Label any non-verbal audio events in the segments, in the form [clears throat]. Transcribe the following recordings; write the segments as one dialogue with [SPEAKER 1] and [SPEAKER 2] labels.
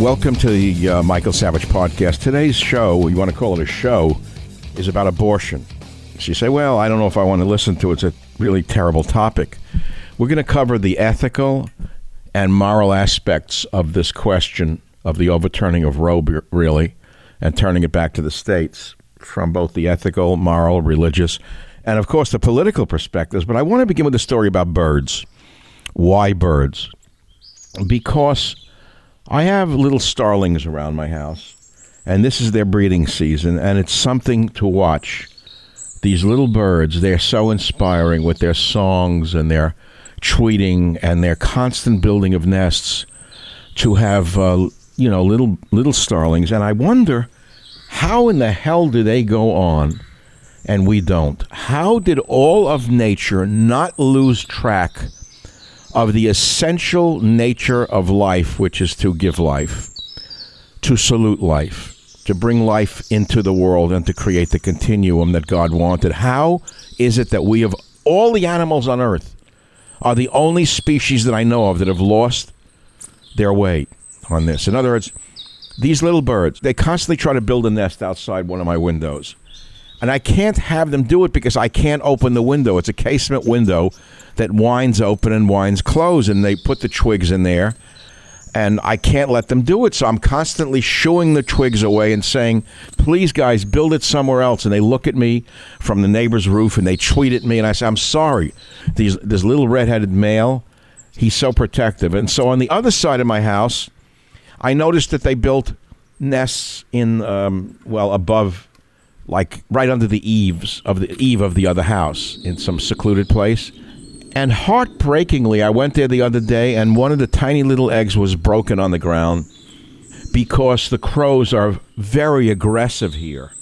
[SPEAKER 1] Welcome to the uh, Michael Savage podcast. Today's show, you want to call it a show, is about abortion. So you say, well, I don't know if I want to listen to it. It's a really terrible topic. We're going to cover the ethical and moral aspects of this question of the overturning of Roe, really, and turning it back to the states from both the ethical, moral, religious, and of course the political perspectives. But I want to begin with a story about birds. Why birds? Because I have little starlings around my house, and this is their breeding season, and it's something to watch. These little birds, they're so inspiring with their songs and their tweeting and their constant building of nests to have, uh, you know, little little starlings. And I wonder how in the hell do they go on and we don't? How did all of nature not lose track of the essential nature of life, which is to give life, to salute life? to bring life into the world and to create the continuum that God wanted. How is it that we, of all the animals on earth, are the only species that I know of that have lost their way on this? In other words, these little birds, they constantly try to build a nest outside one of my windows. And I can't have them do it because I can't open the window. It's a casement window that winds open and winds close, and they put the twigs in there and I can't let them do it. So I'm constantly shooing the twigs away and saying, please, guys, build it somewhere else. And they look at me from the neighbor's roof and they tweet at me, and I say, I'm sorry. These, this little redheaded male, he's so protective. And so on the other side of my house, I noticed that they built nests in, um, well, above, like right under the eaves of the eave of the other house in some secluded place. And heartbreakingly, I went there the other day, and one of the tiny little eggs was broken on the ground because the crows are very aggressive here.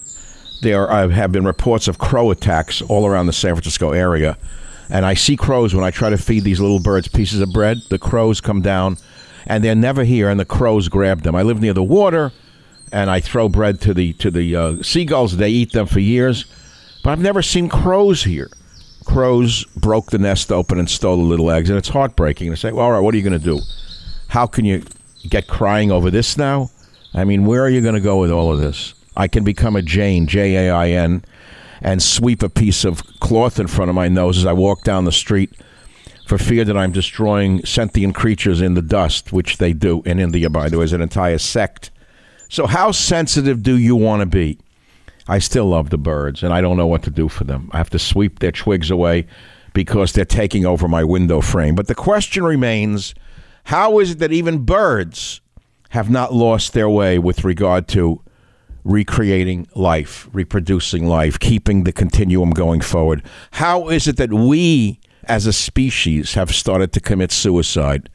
[SPEAKER 1] There have been reports of crow attacks all around the San Francisco area. And I see crows when I try to feed these little birds pieces of bread. The crows come down, and they're never here, and the crows grab them. I live near the water, and I throw bread to the to the uh, seagulls. They eat them for years, but I've never seen crows here crows broke the nest open and stole the little eggs, and it's heartbreaking to say, well, all right, what are you going to do? How can you get crying over this now? I mean, where are you going to go with all of this? I can become a Jain, J A I N, and sweep a piece of cloth in front of my nose as I walk down the street for fear that I'm destroying sentient creatures in the dust, which they do in India, by the way, is an entire sect. So, how sensitive do you want to be? I still love the birds, and I don't know what to do for them. I have to sweep their twigs away because they're taking over my window frame. But the question remains how is it that even birds have not lost their way with regard to recreating life, reproducing life, keeping the continuum going forward? How is it that we as a species have started to commit suicide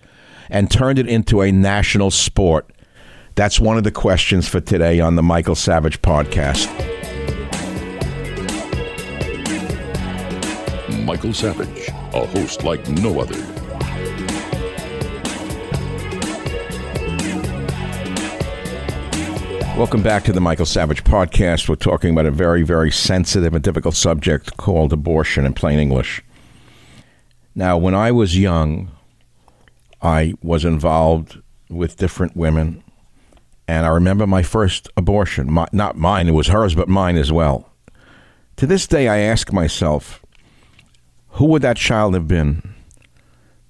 [SPEAKER 1] and turned it into a national sport? That's one of the questions for today on the Michael Savage podcast.
[SPEAKER 2] Michael Savage, a host like no other.
[SPEAKER 1] Welcome back to the Michael Savage podcast. We're talking about a very, very sensitive and difficult subject called abortion in plain English. Now, when I was young, I was involved with different women, and I remember my first abortion. My, not mine, it was hers, but mine as well. To this day, I ask myself, who would that child have been?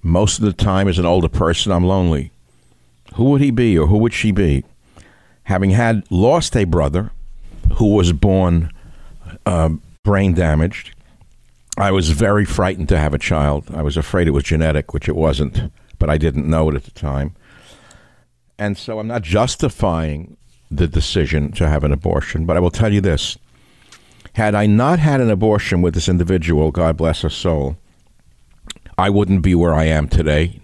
[SPEAKER 1] Most of the time, as an older person, I'm lonely. Who would he be or who would she be? Having had lost a brother who was born uh, brain damaged, I was very frightened to have a child. I was afraid it was genetic, which it wasn't, but I didn't know it at the time. And so I'm not justifying the decision to have an abortion, but I will tell you this had I not had an abortion with this individual, God bless her soul, I wouldn't be where I am today.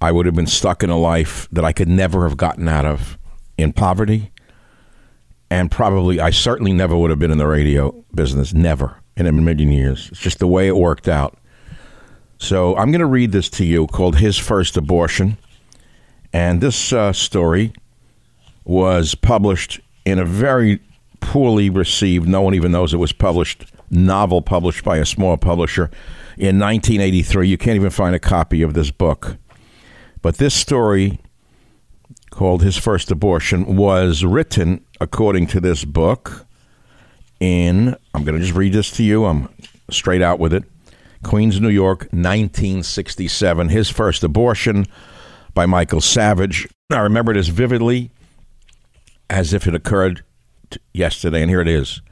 [SPEAKER 1] I would have been stuck in a life that I could never have gotten out of in poverty. And probably, I certainly never would have been in the radio business, never in a million years. It's just the way it worked out. So I'm going to read this to you called His First Abortion. And this uh, story was published in a very poorly received, no one even knows it was published, novel published by a small publisher in 1983. You can't even find a copy of this book. But this story, called His First Abortion, was written, according to this book, in, I'm I'm going to just read this to you. I'm straight out with it. Queens, New York, 1967. His first abortion by Michael Savage. I remember it as vividly as if it occurred t- yesterday, and here it is.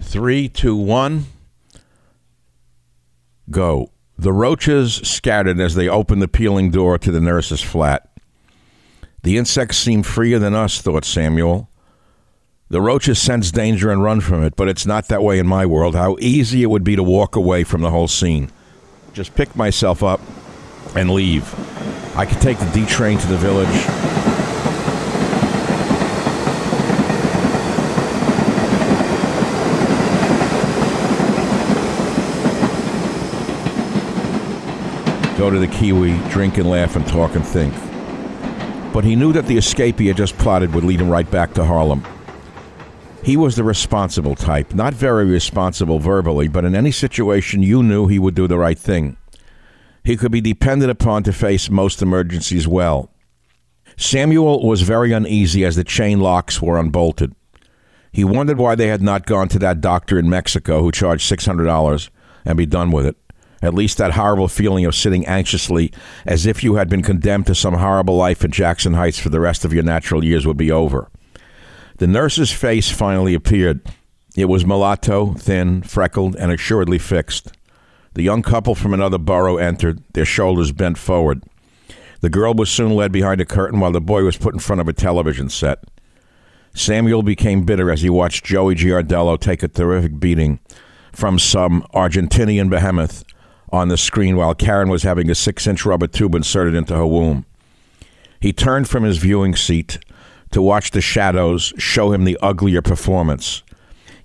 [SPEAKER 1] Three, two, one, go. The roaches scattered as they opened the peeling door to the nurse's flat. The insects seem freer than us, thought Samuel. The roaches sense danger and run from it, but it's not that way in my world. How easy it would be to walk away from the whole scene. Just pick myself up and leave. I could take the D train to the village. Go to the Kiwi, drink and laugh and talk and think. But he knew that the escape he had just plotted would lead him right back to Harlem. He was the responsible type, not very responsible verbally, but in any situation you knew he would do the right thing. He could be depended upon to face most emergencies well. Samuel was very uneasy as the chain locks were unbolted. He wondered why they had not gone to that doctor in Mexico who charged $600 and be done with it. At least that horrible feeling of sitting anxiously as if you had been condemned to some horrible life in Jackson Heights for the rest of your natural years would be over. The nurse's face finally appeared. It was mulatto, thin, freckled, and assuredly fixed. The young couple from another borough entered, their shoulders bent forward. The girl was soon led behind a curtain while the boy was put in front of a television set. Samuel became bitter as he watched Joey Giardello take a terrific beating from some Argentinian behemoth on the screen while Karen was having a six inch rubber tube inserted into her womb. He turned from his viewing seat to watch the shadows show him the uglier performance.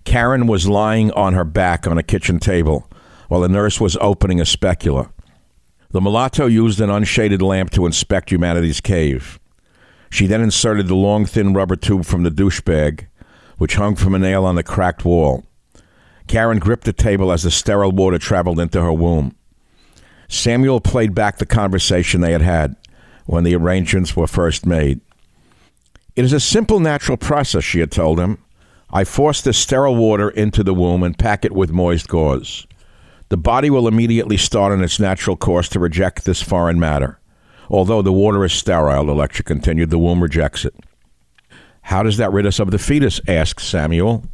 [SPEAKER 1] Karen was lying on her back on a kitchen table while the nurse was opening a specula. The mulatto used an unshaded lamp to inspect humanity's cave. She then inserted the long, thin rubber tube from the douche bag, which hung from a nail on the cracked wall. Karen gripped the table as the sterile water traveled into her womb. Samuel played back the conversation they had had when the arrangements were first made. It is a simple natural process, she had told him. I force the sterile water into the womb and pack it with moist gauze. The body will immediately start on its natural course to reject this foreign matter. Although the water is sterile, the lecture continued, the womb rejects it. How does that rid us of the fetus? asked Samuel.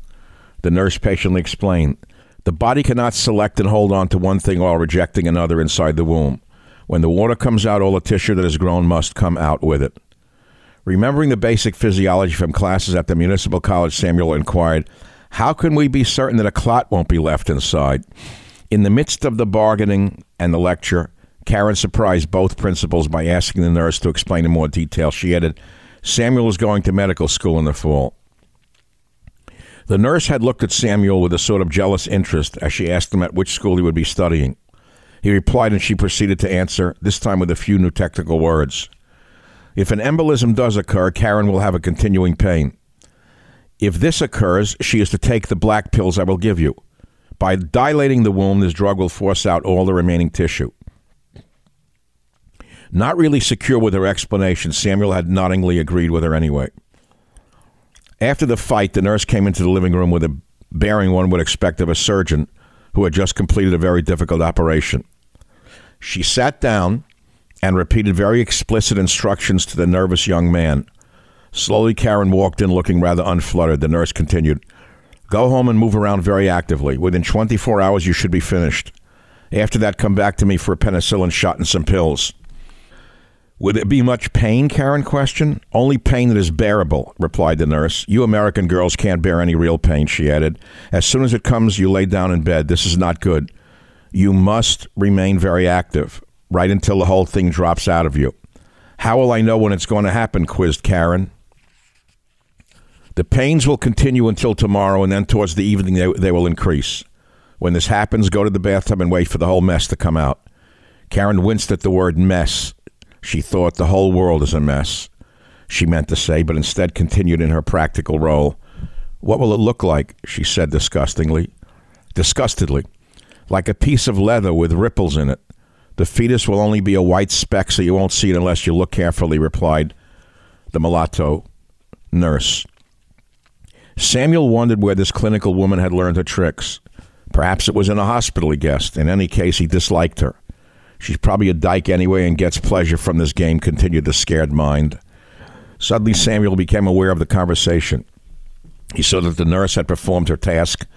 [SPEAKER 1] The nurse patiently explained. The body cannot select and hold on to one thing while rejecting another inside the womb. When the water comes out, all the tissue that has grown must come out with it. Remembering the basic physiology from classes at the Municipal College, Samuel inquired, How can we be certain that a clot won't be left inside? In the midst of the bargaining and the lecture, Karen surprised both principals by asking the nurse to explain in more detail. She added, Samuel is going to medical school in the fall. The nurse had looked at Samuel with a sort of jealous interest as she asked him at which school he would be studying. He replied, and she proceeded to answer, this time with a few new technical words. If an embolism does occur, Karen will have a continuing pain. If this occurs, she is to take the black pills I will give you. By dilating the womb, this drug will force out all the remaining tissue. Not really secure with her explanation, Samuel had noddingly agreed with her anyway. After the fight, the nurse came into the living room with a bearing one would expect of a surgeon who had just completed a very difficult operation. She sat down and repeated very explicit instructions to the nervous young man. Slowly, Karen walked in looking rather unfluttered. The nurse continued, Go home and move around very actively. Within 24 hours, you should be finished. After that, come back to me for a penicillin shot and some pills. Would it be much pain? Karen questioned. Only pain that is bearable, replied the nurse. You American girls can't bear any real pain, she added. As soon as it comes, you lay down in bed. This is not good. You must remain very active right until the whole thing drops out of you. How will I know when it's going to happen? quizzed Karen. The pains will continue until tomorrow, and then towards the evening they, they will increase. When this happens, go to the bathtub and wait for the whole mess to come out. Karen winced at the word mess. She thought the whole world is a mess, she meant to say, but instead continued in her practical role. What will it look like? she said disgustingly. Disgustedly. Like a piece of leather with ripples in it. The fetus will only be a white speck, so you won't see it unless you look carefully, replied the mulatto nurse. Samuel wondered where this clinical woman had learned her tricks. Perhaps it was in a hospital, he guessed. In any case, he disliked her. She's probably a dyke anyway and gets pleasure from this game, continued the scared mind. Suddenly, Samuel became aware of the conversation. He saw that the nurse had performed her task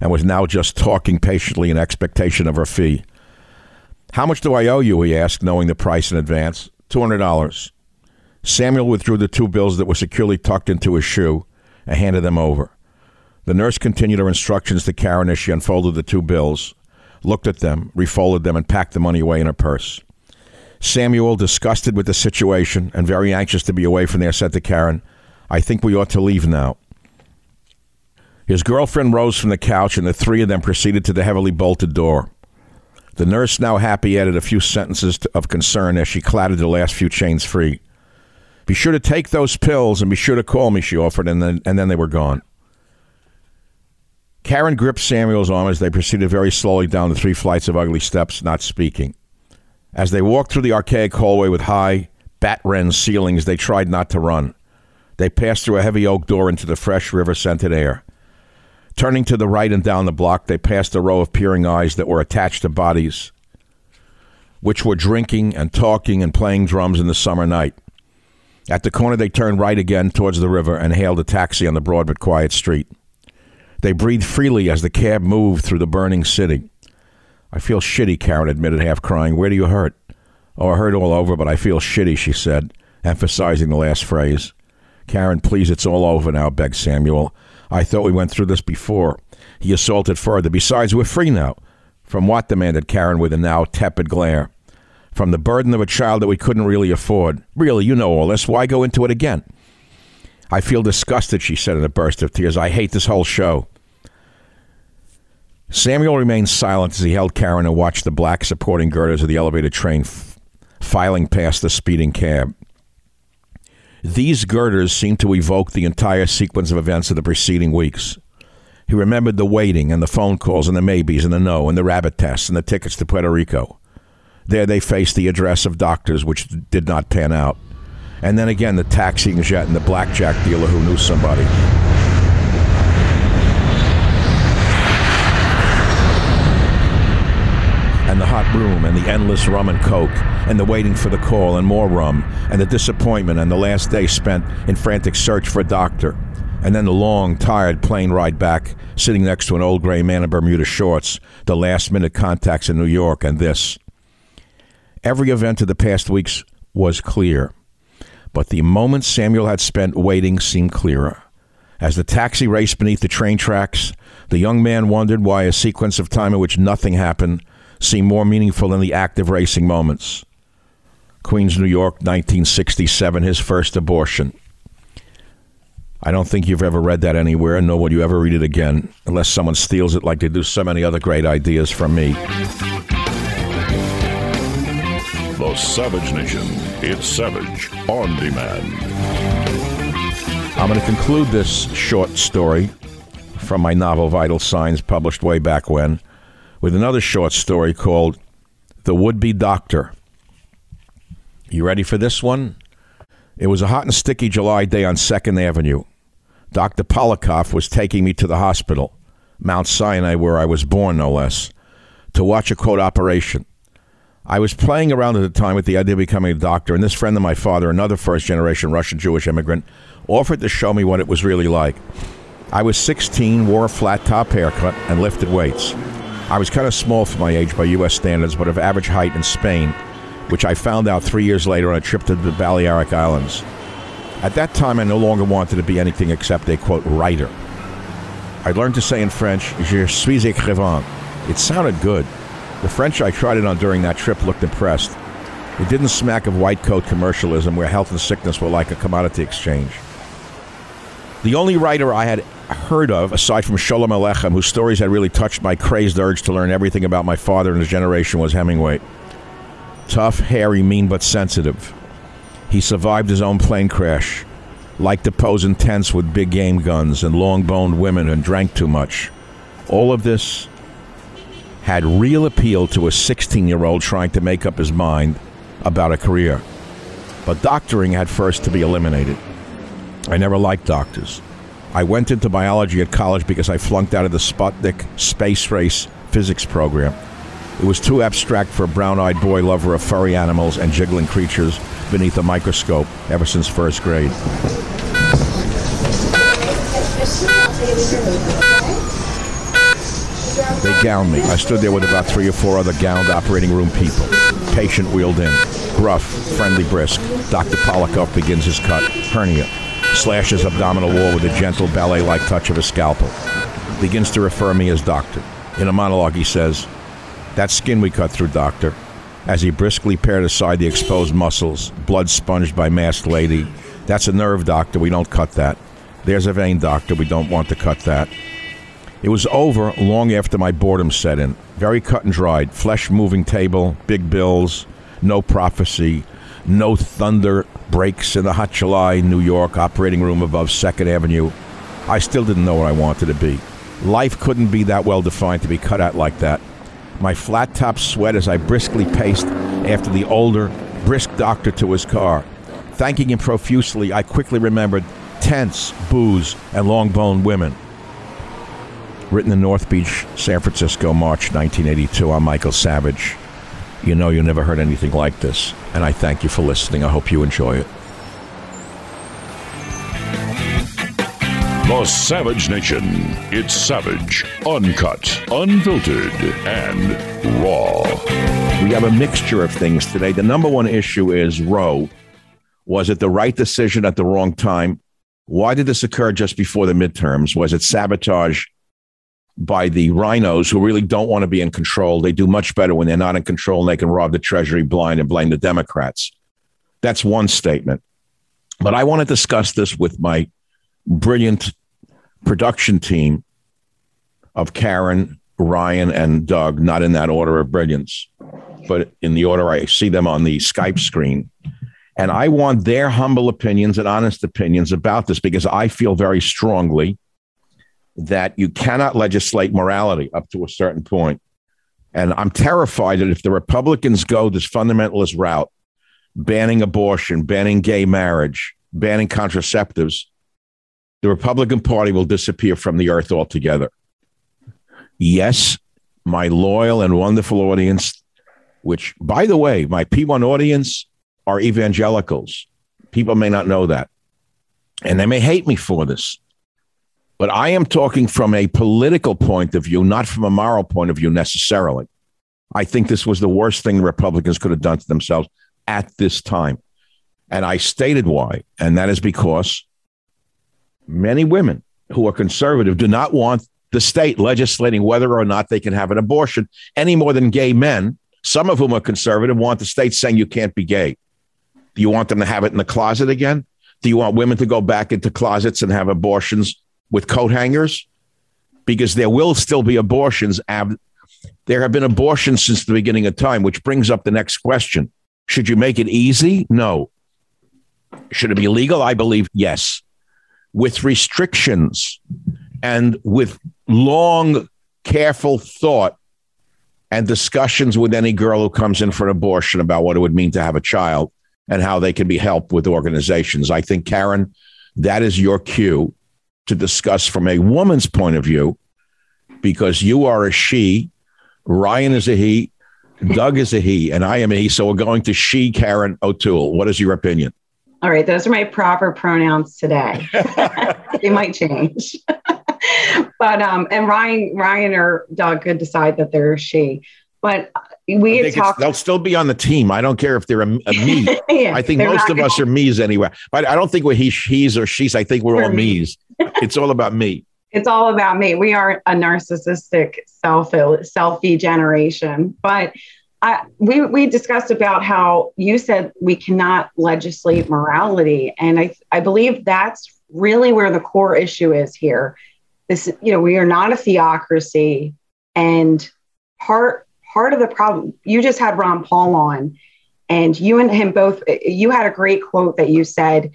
[SPEAKER 1] and was now just talking patiently in expectation of her fee. How much do I owe you? he asked, knowing the price in advance. $200. Samuel withdrew the two bills that were securely tucked into his shoe and handed them over. The nurse continued her instructions to Karen as she unfolded the two bills, looked at them, refolded them, and packed the money away in her purse. Samuel, disgusted with the situation and very anxious to be away from there, said to Karen, I think we ought to leave now. His girlfriend rose from the couch, and the three of them proceeded to the heavily bolted door. The nurse, now happy, added a few sentences of concern as she clattered the last few chains free. Be sure to take those pills and be sure to call me, she offered, and then, and then they were gone. Karen gripped Samuel's arm as they proceeded very slowly down the three flights of ugly steps, not speaking. As they walked through the archaic hallway with high, bat wren ceilings, they tried not to run. They passed through a heavy oak door into the fresh, river scented air. Turning to the right and down the block, they passed a row of peering eyes that were attached to bodies, which were drinking and talking and playing drums in the summer night. At the corner, they turned right again towards the river and hailed a taxi on the broad but quiet street. They breathed freely as the cab moved through the burning city. I feel shitty, Karen admitted, half crying. Where do you hurt? Oh, I hurt all over, but I feel shitty, she said, emphasizing the last phrase. Karen, please, it's all over now, begged Samuel. I thought we went through this before. He assaulted further. Besides, we're free now. From what? demanded Karen with a now tepid glare. From the burden of a child that we couldn't really afford. Really, you know all this. Why go into it again? I feel disgusted, she said in a burst of tears. I hate this whole show. Samuel remained silent as he held Karen and watched the black supporting girders of the elevated train f- filing past the speeding cab. These girders seemed to evoke the entire sequence of events of the preceding weeks. He remembered the waiting and the phone calls and the maybes and the no and the rabbit tests and the tickets to Puerto Rico. There they faced the address of doctors, which did not pan out. And then again, the taxiing jet and the blackjack dealer who knew somebody. and the hot room and the endless rum and coke and the waiting for the call and more rum and the disappointment and the last day spent in frantic search for a doctor and then the long tired plane ride back sitting next to an old gray man in bermuda shorts the last minute contacts in new york and this every event of the past weeks was clear but the moments samuel had spent waiting seemed clearer as the taxi raced beneath the train tracks the young man wondered why a sequence of time in which nothing happened seemed more meaningful than the active racing moments. Queens, New York, 1967, his first abortion. I don't think you've ever read that anywhere, and nor will you ever read it again, unless someone steals it like they do so many other great ideas from me.
[SPEAKER 2] The Savage Nation. It's Savage on demand.
[SPEAKER 1] I'm going to conclude this short story from my novel Vital Signs, published way back when, with another short story called The Would Be Doctor. You ready for this one? It was a hot and sticky July day on 2nd Avenue. Dr. Polikoff was taking me to the hospital, Mount Sinai, where I was born, no less, to watch a quote operation. I was playing around at the time with the idea of becoming a doctor, and this friend of my father, another first generation Russian Jewish immigrant, offered to show me what it was really like. I was 16, wore a flat top haircut, and lifted weights. I was kind of small for my age by U.S. standards, but of average height in Spain, which I found out three years later on a trip to the Balearic Islands. At that time, I no longer wanted to be anything except a quote writer. I learned to say in French, "Je suis écrivain." It sounded good. The French I tried it on during that trip looked impressed. It didn't smack of white coat commercialism where health and sickness were like a commodity exchange. The only writer I had heard of, aside from Sholem Aleichem, whose stories had really touched my crazed urge to learn everything about my father and his generation, was Hemingway. Tough, hairy, mean, but sensitive. He survived his own plane crash, liked to pose in tents with big game guns and long boned women, and drank too much. All of this had real appeal to a 16 year old trying to make up his mind about a career. But doctoring had first to be eliminated. I never liked doctors. I went into biology at college because I flunked out of the Sputnik space race physics program. It was too abstract for a brown eyed boy lover of furry animals and jiggling creatures beneath a microscope ever since first grade. They gowned me. I stood there with about three or four other gowned operating room people. Patient wheeled in. Gruff, friendly, brisk. Dr. Polikoff begins his cut. Hernia. Slashes abdominal wall with a gentle ballet like touch of a scalpel. Begins to refer me as doctor. In a monologue, he says, That skin we cut through, doctor. As he briskly pared aside the exposed muscles, blood sponged by masked lady. That's a nerve, doctor. We don't cut that. There's a vein, doctor. We don't want to cut that. It was over long after my boredom set in. Very cut and dried. Flesh moving table, big bills, no prophecy, no thunder breaks in the hot July New York operating room above 2nd Avenue. I still didn't know what I wanted to be. Life couldn't be that well defined to be cut out like that. My flat top sweat as I briskly paced after the older, brisk doctor to his car. Thanking him profusely, I quickly remembered tents, booze, and long boned women. Written in North Beach, San Francisco, March 1982. I'm Michael Savage. You know you never heard anything like this, and I thank you for listening. I hope you enjoy it.
[SPEAKER 2] The Savage Nation. It's savage, uncut, unfiltered, and raw.
[SPEAKER 1] We have a mixture of things today. The number one issue is Roe. Was it the right decision at the wrong time? Why did this occur just before the midterms? Was it sabotage by the RINOs who really don't want to be in control? They do much better when they're not in control and they can rob the Treasury blind and blame the Democrats. That's one statement. But I want to discuss this with my brilliant production team of Karen, Ryan, and Doug, not in that order of brilliance, but in the order I see them on the Skype screen. And I want their humble opinions and honest opinions about this because I feel very strongly that you cannot legislate morality up to a certain point. And I'm terrified that if the Republicans go this fundamentalist route, banning abortion, banning gay marriage, banning contraceptives, the Republican Party will disappear from the earth altogether. Yes, my loyal and wonderful audience, which, by the way, my P1 audience are evangelicals. People may not know that. And they may hate me for this. But I am talking from a political point of view, not from a moral point of view necessarily. I think this was the worst thing the Republicans could have done to themselves at this time. And I stated why. And that is because many women who are conservative do not want the state legislating whether or not they can have an abortion any more than gay men, some of whom are conservative, want the state saying you can't be gay. Do you want them to have it in the closet again? Do you want women to go back into closets and have abortions with coat hangers? Because there will still be abortions. There have been abortions since the beginning of time, which brings up the next question. Should you make it easy? No. Should it be legal? I believe yes with restrictions and with long, careful thought and discussions with any girl who comes in for an abortion about what it would mean to have a child and how they can be helped with organizations. I think, Karen, that is your cue to discuss from a woman's point of view because you are a she, Ryan is a he, Doug is a he, and I am a he. So we're going to she, Karen O'Toole. What is your opinion?
[SPEAKER 3] All right, those are my proper pronouns today. [laughs] they might change. [laughs] but um and Ryan Ryan or Doug could decide that they're she. But we had talked
[SPEAKER 1] they'll still be on the team. I don't care if they're a, a me. [laughs] yeah, I think most of us are me's anyway. But I don't think we're he, he's or she's. I think we're, we're all me. me's. It's all about me.
[SPEAKER 3] It's all about me. We are a narcissistic self selfie generation. But I, we we discussed about how you said we cannot legislate morality, and I I believe that's really where the core issue is here. This you know we are not a theocracy, and part part of the problem. You just had Ron Paul on, and you and him both. You had a great quote that you said,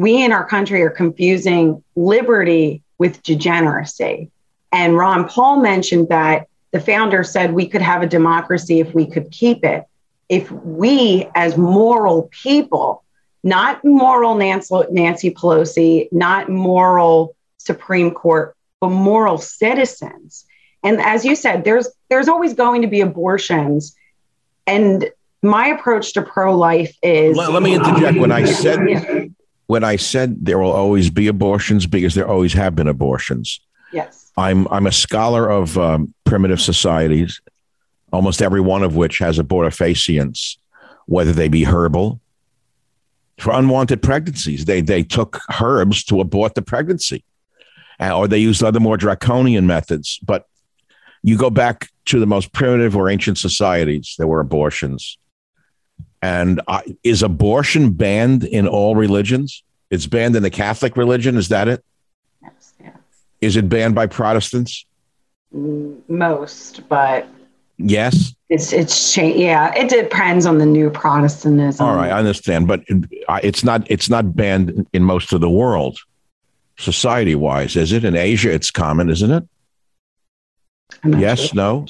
[SPEAKER 3] "We in our country are confusing liberty with degeneracy," and Ron Paul mentioned that the founder said we could have a democracy if we could keep it. If we, as moral people, not moral Nancy, Pelosi, not moral Supreme Court, but moral citizens. And as you said, there's there's always going to be abortions. And my approach to pro-life is
[SPEAKER 1] let, let me interject when I said yeah. When I said there will always be abortions because there always have been abortions.
[SPEAKER 3] Yes.
[SPEAKER 1] I'm I'm a scholar of um, primitive societies, almost every one of which has abortifacients, whether they be herbal for unwanted pregnancies. They they took herbs to abort the pregnancy, uh, or they used other more draconian methods. But you go back to the most primitive or ancient societies, there were abortions. And uh, is abortion banned in all religions? It's banned in the Catholic religion. Is that it? Yes. yes. Is it banned by Protestants?
[SPEAKER 3] Most, but
[SPEAKER 1] yes,
[SPEAKER 3] it's it's yeah. It depends on the new Protestantism.
[SPEAKER 1] All right, I understand, but it's not it's not banned in most of the world, society wise, is it? In Asia, it's common, isn't it? Yes, sure. no,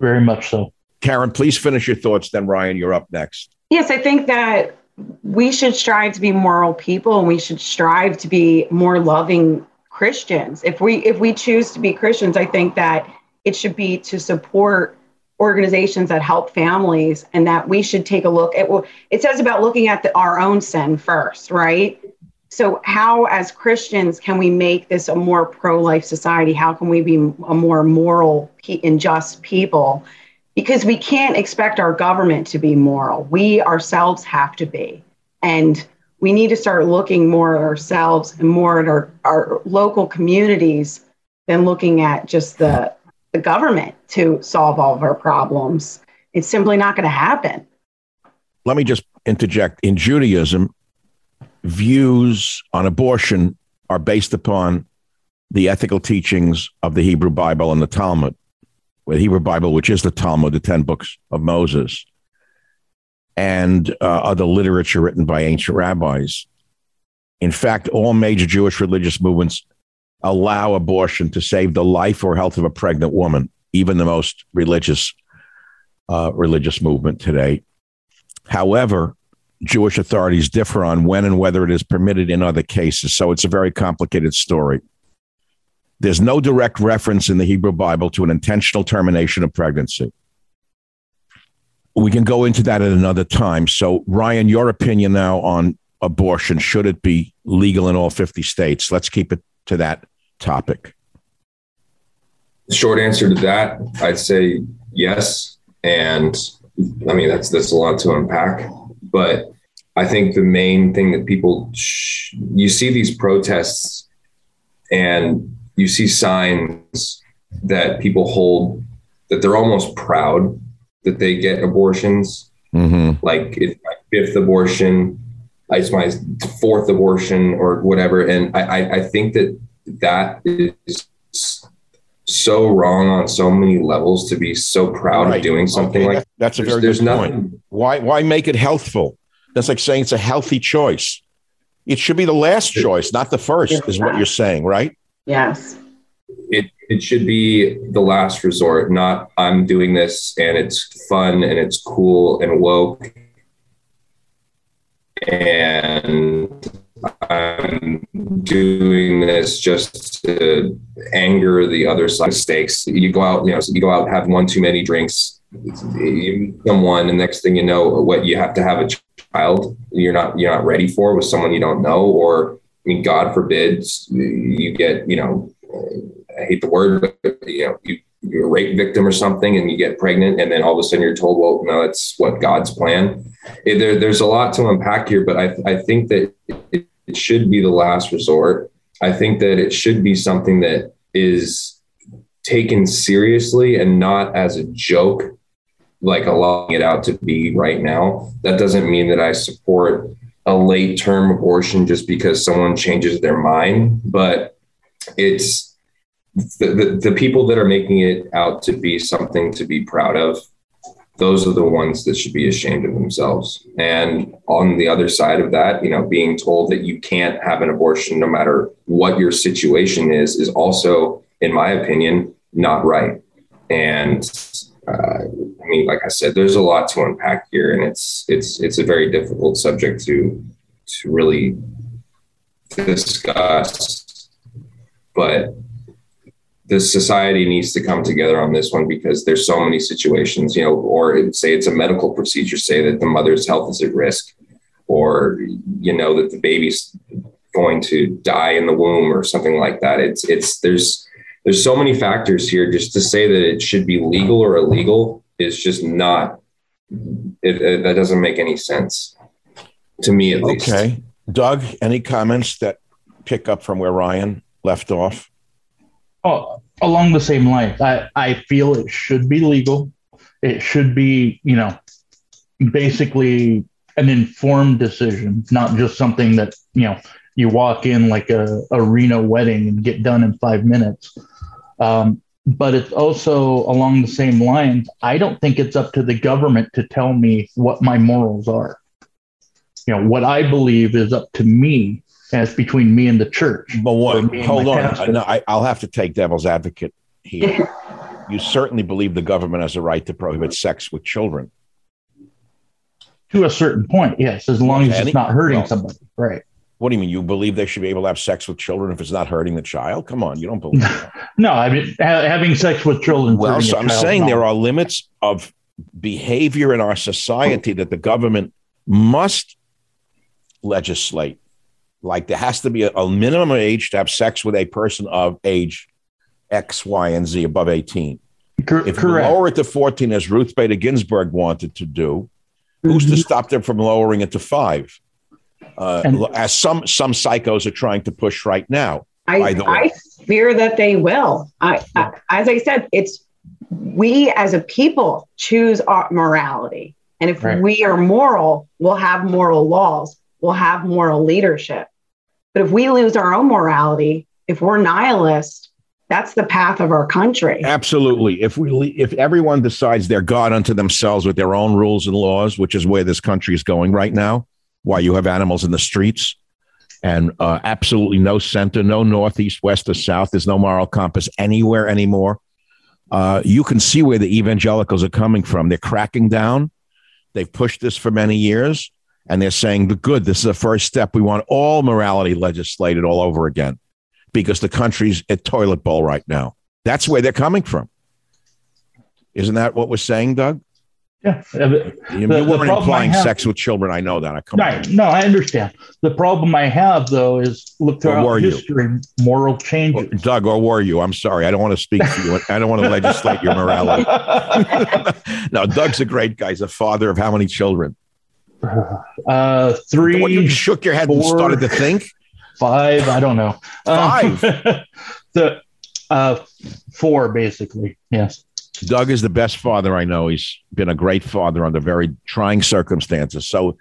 [SPEAKER 4] very much so.
[SPEAKER 1] Karen, please finish your thoughts. Then, Ryan, you're up next.
[SPEAKER 3] Yes, I think that we should strive to be moral people and we should strive to be more loving Christians. If we if we choose to be Christians, I think that it should be to support organizations that help families and that we should take a look at well it says about looking at the, our own sin first right so how as christians can we make this a more pro-life society how can we be a more moral and just people because we can't expect our government to be moral. We ourselves have to be. And we need to start looking more at ourselves and more at our, our local communities than looking at just the, the government to solve all of our problems. It's simply not going to happen.
[SPEAKER 1] Let me just interject. In Judaism, views on abortion are based upon the ethical teachings of the Hebrew Bible and the Talmud the Hebrew Bible, which is the Talmud, the 10 books of Moses, and uh, other literature written by ancient rabbis. In fact, all major Jewish religious movements allow abortion to save the life or health of a pregnant woman, even the most religious uh, religious movement today. However, Jewish authorities differ on when and whether it is permitted in other cases. So it's a very complicated story. There's no direct reference in the Hebrew Bible to an intentional termination of pregnancy. We can go into that at another time. So, Ryan, your opinion now on abortion should it be legal in all 50 states? Let's keep it to that topic.
[SPEAKER 5] Short answer to that, I'd say yes. And I mean, that's, that's a lot to unpack. But I think the main thing that people, sh- you see these protests and you see signs that people hold that they're almost proud that they get abortions. Mm-hmm. Like it's my fifth abortion, it's my fourth abortion or whatever. And I, I think that that is so wrong on so many levels to be so proud right. of doing something okay. like
[SPEAKER 1] that. That's a very there's, good there's point. Nothing, why why make it healthful? That's like saying it's a healthy choice. It should be the last choice, not the first, is what you're saying, right?
[SPEAKER 3] Yes.
[SPEAKER 5] It it should be the last resort, not I'm doing this and it's fun and it's cool and woke and I'm doing this just to anger the other side mistakes. You go out, you know, you go out, have one too many drinks, you meet someone, and next thing you know, what you have to have a child you're not you're not ready for with someone you don't know, or mean, God forbid you get, you know, I hate the word, but you know, you, you're a rape victim or something and you get pregnant and then all of a sudden you're told, well, no, that's what God's plan. It, there, there's a lot to unpack here, but I, I think that it, it should be the last resort. I think that it should be something that is taken seriously and not as a joke, like allowing it out to be right now. That doesn't mean that I support a late term abortion just because someone changes their mind, but it's the, the, the people that are making it out to be something to be proud of. Those are the ones that should be ashamed of themselves. And on the other side of that, you know, being told that you can't have an abortion no matter what your situation is, is also, in my opinion, not right. And uh, mean, like I said, there's a lot to unpack here, and it's it's it's a very difficult subject to to really discuss. but the society needs to come together on this one because there's so many situations, you know, or say it's a medical procedure, say that the mother's health is at risk, or you know that the baby's going to die in the womb or something like that. It's it's there's there's so many factors here. Just to say that it should be legal or illegal is just not. It, it, that doesn't make any sense to me, at least.
[SPEAKER 1] Okay, Doug. Any comments that pick up from where Ryan left off?
[SPEAKER 4] Oh, along the same lines, I, I feel it should be legal. It should be, you know, basically an informed decision, not just something that, you know, you walk in like a arena wedding and get done in five minutes. Um, but it's also along the same lines. I don't think it's up to the government to tell me what my morals are. You know, what I believe is up to me as between me and the church.
[SPEAKER 1] But what? Hold on. No, I, I'll have to take devil's advocate here. [laughs] you certainly believe the government has a right to prohibit sex with children.
[SPEAKER 4] To a certain point, yes, as long as Any, it's not hurting well, somebody. Right.
[SPEAKER 1] What do you mean? You believe they should be able to have sex with children if it's not hurting the child? Come on, you don't believe [laughs] that.
[SPEAKER 4] no, I mean ha- having sex with children.
[SPEAKER 1] Well, so I'm saying there are limits of behavior in our society that the government must legislate. Like there has to be a, a minimum age to have sex with a person of age X, Y, and Z above 18.
[SPEAKER 4] Cor-
[SPEAKER 1] if
[SPEAKER 4] correct.
[SPEAKER 1] you lower it to 14, as Ruth Bader Ginsburg wanted to do, who's mm-hmm. to stop them from lowering it to five? Uh, and, as some some psychos are trying to push right now.
[SPEAKER 3] I, I fear that they will. I, I, as I said, it's we as a people choose our morality, and if right. we are moral, we'll have moral laws, we'll have moral leadership. But if we lose our own morality, if we're nihilist, that's the path of our country.
[SPEAKER 1] Absolutely. If we if everyone decides they're God unto themselves with their own rules and laws, which is where this country is going right now, why you have animals in the streets and uh, absolutely no center, no northeast, west, or south. There's no moral compass anywhere anymore. Uh, you can see where the evangelicals are coming from. They're cracking down. They've pushed this for many years, and they're saying, "The good. This is the first step. We want all morality legislated all over again, because the country's a toilet bowl right now." That's where they're coming from. Isn't that what we're saying, Doug?
[SPEAKER 4] Yeah,
[SPEAKER 1] the, you weren't implying have, sex with children. I know that. I come
[SPEAKER 4] right. No, I understand. The problem I have though is look throughout history, you? moral changes.
[SPEAKER 1] Well, Doug, or were you? I'm sorry. I don't want to speak to you. I don't want to legislate your morality. [laughs] [laughs] no, Doug's a great guy. He's a father of how many children?
[SPEAKER 4] Uh, three.
[SPEAKER 1] What, you shook your head four, and started to think.
[SPEAKER 4] Five. I don't know.
[SPEAKER 1] Five.
[SPEAKER 4] Um, [laughs] the uh, four, basically. Yes.
[SPEAKER 1] Doug is the best father I know. He's been a great father under very trying circumstances. So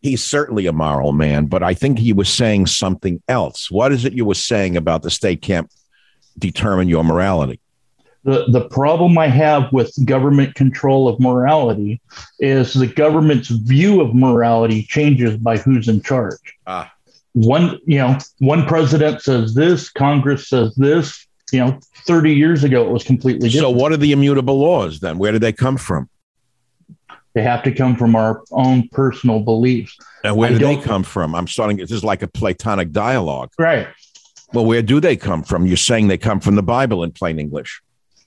[SPEAKER 1] he's certainly a moral man, but I think he was saying something else. What is it you were saying about the state can't determine your morality?
[SPEAKER 4] The, the problem I have with government control of morality is the government's view of morality changes by who's in charge.
[SPEAKER 1] Ah.
[SPEAKER 4] One, you know, one president says this, Congress says this, you know, 30 years ago, it was completely different.
[SPEAKER 1] So, what are the immutable laws then? Where do they come from?
[SPEAKER 4] They have to come from our own personal beliefs.
[SPEAKER 1] And where do they come from? I'm starting, this is like a Platonic dialogue.
[SPEAKER 4] Right.
[SPEAKER 1] Well, where do they come from? You're saying they come from the Bible in plain English.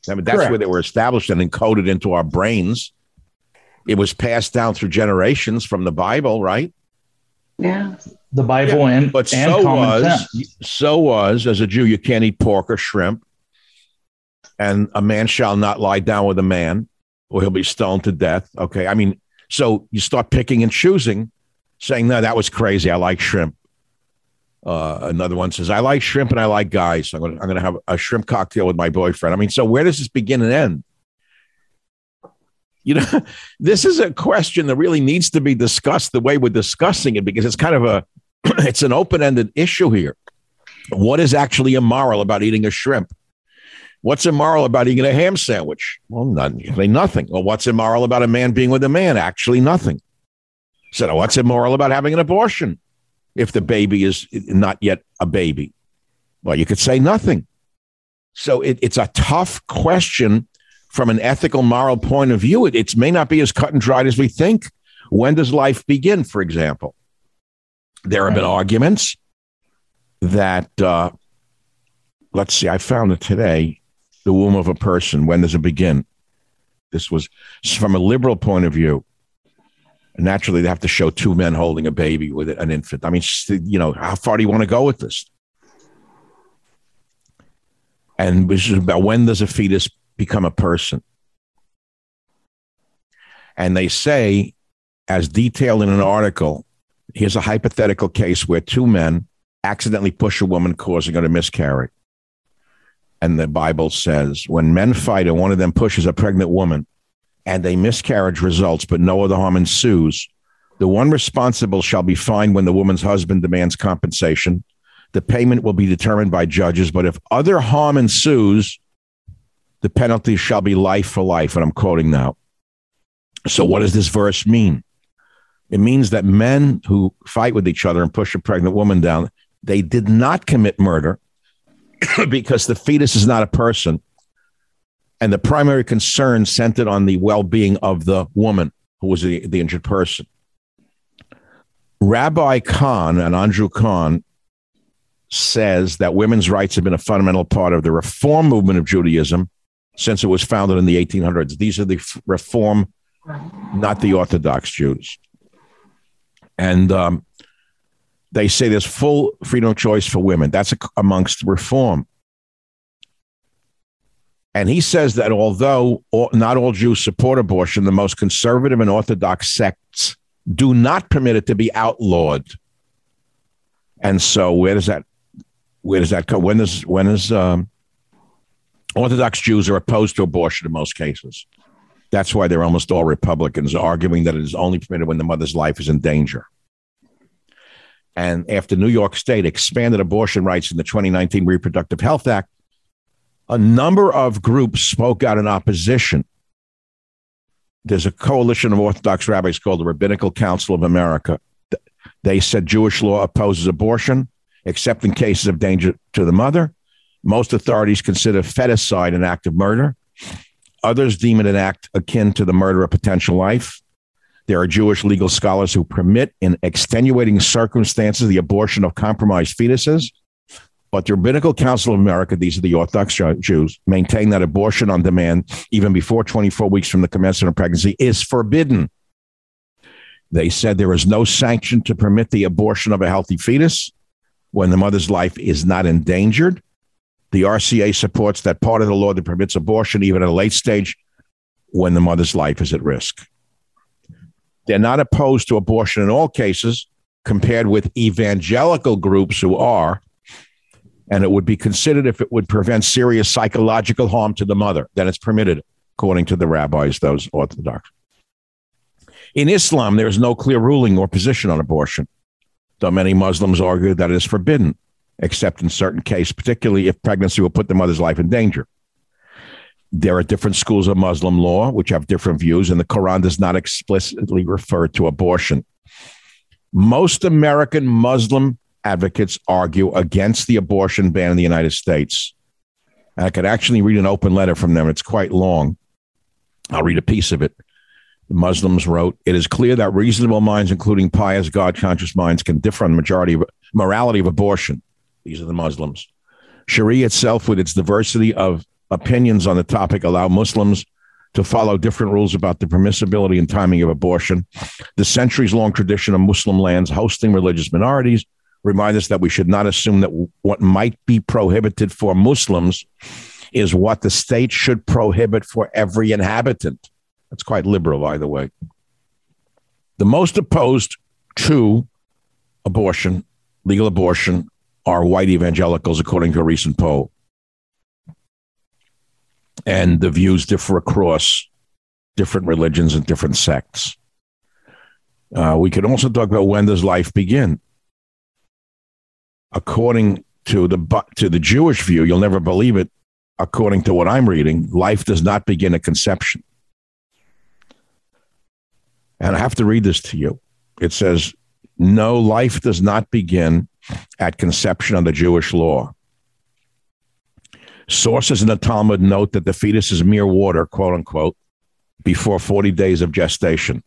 [SPEAKER 1] I mean, that's Correct. where they were established and encoded into our brains. It was passed down through generations from the Bible, right?
[SPEAKER 3] Yeah
[SPEAKER 4] the Bible yeah, and
[SPEAKER 1] but
[SPEAKER 4] and
[SPEAKER 1] so was sense. so was as a Jew you can't eat pork or shrimp, and a man shall not lie down with a man, or he'll be stoned to death. Okay, I mean, so you start picking and choosing, saying no, that was crazy. I like shrimp. Uh, another one says I like shrimp and I like guys. So I'm to I'm going to have a shrimp cocktail with my boyfriend. I mean, so where does this begin and end? You know, [laughs] this is a question that really needs to be discussed the way we're discussing it because it's kind of a [clears throat] it's an open-ended issue here. What is actually immoral about eating a shrimp? What's immoral about eating a ham sandwich? Well, nothing. nothing. Well, what's immoral about a man being with a man? Actually, nothing. So, what's immoral about having an abortion if the baby is not yet a baby? Well, you could say nothing. So, it, it's a tough question from an ethical, moral point of view. It, it may not be as cut and dried as we think. When does life begin, for example? There have been arguments that uh, let's see, I found it today. The womb of a person. When does it begin? This was from a liberal point of view. Naturally, they have to show two men holding a baby with an infant. I mean, you know, how far do you want to go with this? And this is about when does a fetus become a person? And they say, as detailed in an article, here's a hypothetical case where two men accidentally push a woman, causing her to miscarry. And the Bible says, when men fight and one of them pushes a pregnant woman and a miscarriage results, but no other harm ensues, the one responsible shall be fined when the woman's husband demands compensation. The payment will be determined by judges, but if other harm ensues, the penalty shall be life for life. And I'm quoting now. So, what does this verse mean? It means that men who fight with each other and push a pregnant woman down, they did not commit murder [coughs] because the fetus is not a person. And the primary concern centered on the well being of the woman who was the, the injured person. Rabbi Kahn and Andrew Kahn says that women's rights have been a fundamental part of the reform movement of Judaism since it was founded in the 1800s. These are the reform, not the Orthodox Jews. And um, they say there's full freedom of choice for women. That's amongst reform. And he says that although all, not all Jews support abortion, the most conservative and orthodox sects do not permit it to be outlawed. And so, where does that where does that come? When is when is um, Orthodox Jews are opposed to abortion in most cases? That's why they're almost all Republicans, arguing that it is only permitted when the mother's life is in danger. And after New York State expanded abortion rights in the 2019 Reproductive Health Act, a number of groups spoke out in opposition. There's a coalition of Orthodox rabbis called the Rabbinical Council of America. They said Jewish law opposes abortion, except in cases of danger to the mother. Most authorities consider feticide an act of murder. Others deem it an act akin to the murder of potential life. There are Jewish legal scholars who permit, in extenuating circumstances, the abortion of compromised fetuses. But the Rabbinical Council of America, these are the Orthodox Jews, maintain that abortion on demand, even before 24 weeks from the commencement of pregnancy, is forbidden. They said there is no sanction to permit the abortion of a healthy fetus when the mother's life is not endangered. The RCA supports that part of the law that permits abortion even at a late stage when the mother's life is at risk. They're not opposed to abortion in all cases, compared with evangelical groups who are. And it would be considered if it would prevent serious psychological harm to the mother, then it's permitted, according to the rabbis, those Orthodox. In Islam, there is no clear ruling or position on abortion, though many Muslims argue that it is forbidden except in certain cases, particularly if pregnancy will put the mother's life in danger. There are different schools of Muslim law which have different views, and the Quran does not explicitly refer to abortion. Most American Muslim advocates argue against the abortion ban in the United States. I could actually read an open letter from them. It's quite long. I'll read a piece of it. The Muslims wrote, It is clear that reasonable minds, including pious, God conscious minds, can differ on the majority of morality of abortion. These are the Muslims. Sharia itself, with its diversity of opinions on the topic, allow Muslims to follow different rules about the permissibility and timing of abortion. The centuries long tradition of Muslim lands hosting religious minorities remind us that we should not assume that what might be prohibited for Muslims is what the state should prohibit for every inhabitant. That's quite liberal, by the way. The most opposed to abortion, legal abortion, are white evangelicals, according to a recent poll. And the views differ across different religions and different sects. Uh, we could also talk about when does life begin? According to the to the Jewish view, you'll never believe it. According to what I'm reading, life does not begin at conception. And I have to read this to you. It says, "No, life does not begin at conception under Jewish law. Sources in the Talmud note that the fetus is mere water, quote unquote, before 40 days of gestation.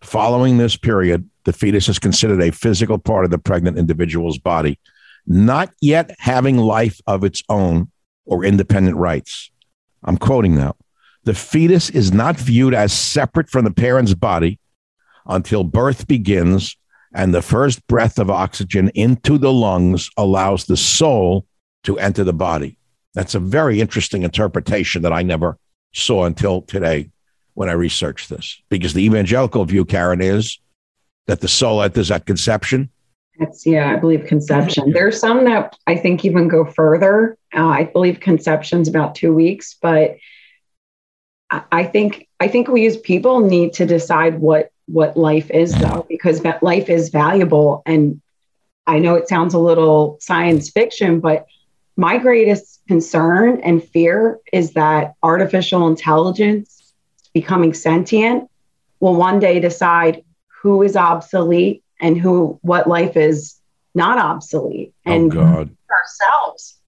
[SPEAKER 1] Following this period, the fetus is considered a physical part of the pregnant individual's body not yet having life of its own or independent rights. I'm quoting now. The fetus is not viewed as separate from the parent's body until birth begins and the first breath of oxygen into the lungs allows the soul to enter the body. That's a very interesting interpretation that I never saw until today when I researched this. Because the evangelical view, Karen, is that the soul enters at conception.
[SPEAKER 3] It's, yeah, I believe conception. There's some that I think even go further. Uh, I believe conception's about two weeks, but I think I think we as people need to decide what what life is though, because life is valuable. And I know it sounds a little science fiction, but my greatest concern and fear is that artificial intelligence becoming sentient will one day decide who is obsolete and who what life is not obsolete.
[SPEAKER 1] Oh,
[SPEAKER 3] and
[SPEAKER 1] God.
[SPEAKER 3] ourselves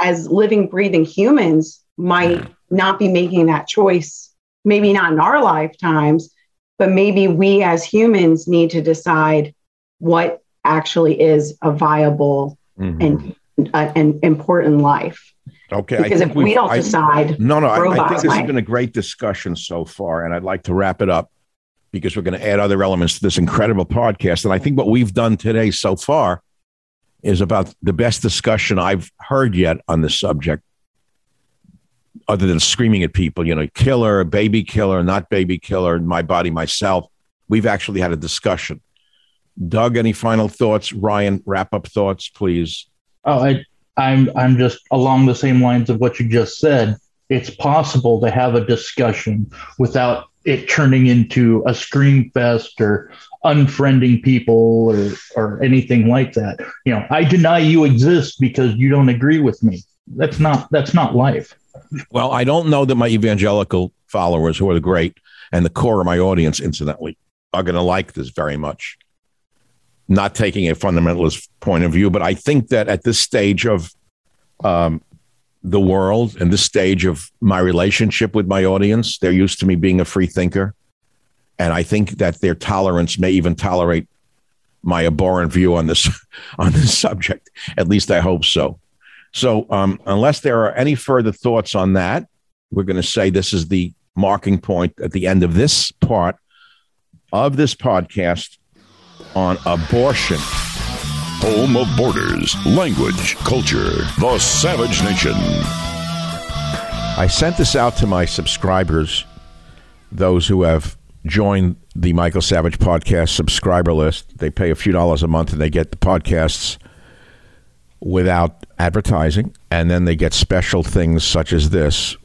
[SPEAKER 3] as living, breathing humans might not be making that choice, maybe not in our lifetimes, but maybe we as humans need to decide what actually is a viable
[SPEAKER 1] Mhm.
[SPEAKER 3] and uh, an important life.
[SPEAKER 1] Okay. I
[SPEAKER 3] Because
[SPEAKER 1] think
[SPEAKER 3] if we don't
[SPEAKER 1] I-
[SPEAKER 3] decide,
[SPEAKER 1] No, no, I, I think this has been a great discussion so far, and I'd like to wrap it up because we're going to add other elements to this incredible podcast. And I think what we've done today so far is about the best discussion I've heard yet on this subject, other than screaming at people, you know, killer, baby killer, not baby killer, my body, myself. We've actually had a discussion. Doug, any final thoughts? Ryan, wrap up thoughts, please.
[SPEAKER 4] Oh, I, I'm I'm just along the same lines of what you just said. It's possible to have a discussion without it turning into a scream fest or unfriending people or or anything like that. You know, I deny you exist because you don't agree with me. That's not that's not life.
[SPEAKER 1] Well, I don't know that my evangelical followers, who are the great and the core of my audience, incidentally, are going to like this very much. Not taking a fundamentalist point of view, but I think that at this stage of um, the world and this stage of my relationship with my audience, they're used to me being a free thinker. And I think that their tolerance may even tolerate my abhorrent view on this [laughs] on this subject. At least I hope so. So, um, unless there are any further thoughts on that, we're going to say this is the marking point at the end of this part of this podcast on abortion.
[SPEAKER 2] Home of borders, language, culture, the Savage Nation.
[SPEAKER 1] I sent this out to my subscribers, those who have joined the Michael Savage podcast subscriber list. They pay a few dollars a month and they get the podcasts without advertising, and then they get special things such as this.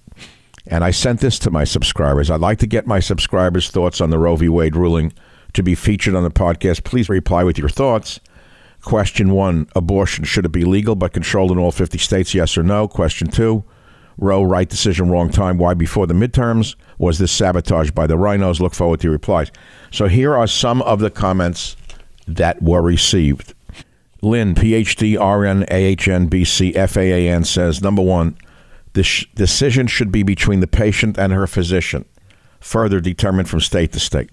[SPEAKER 1] And I sent this to my subscribers. I'd like to get my subscribers' thoughts on the Roe v. Wade ruling to be featured on the podcast. Please reply with your thoughts. Question one Abortion, should it be legal but controlled in all 50 states? Yes or no? Question two Roe, right decision, wrong time. Why before the midterms? Was this sabotage by the RINOs? Look forward to your replies. So here are some of the comments that were received. Lynn, PhD, RN, AHN, BC, FAAN says number one, the sh- decision should be between the patient and her physician, further determined from state to state.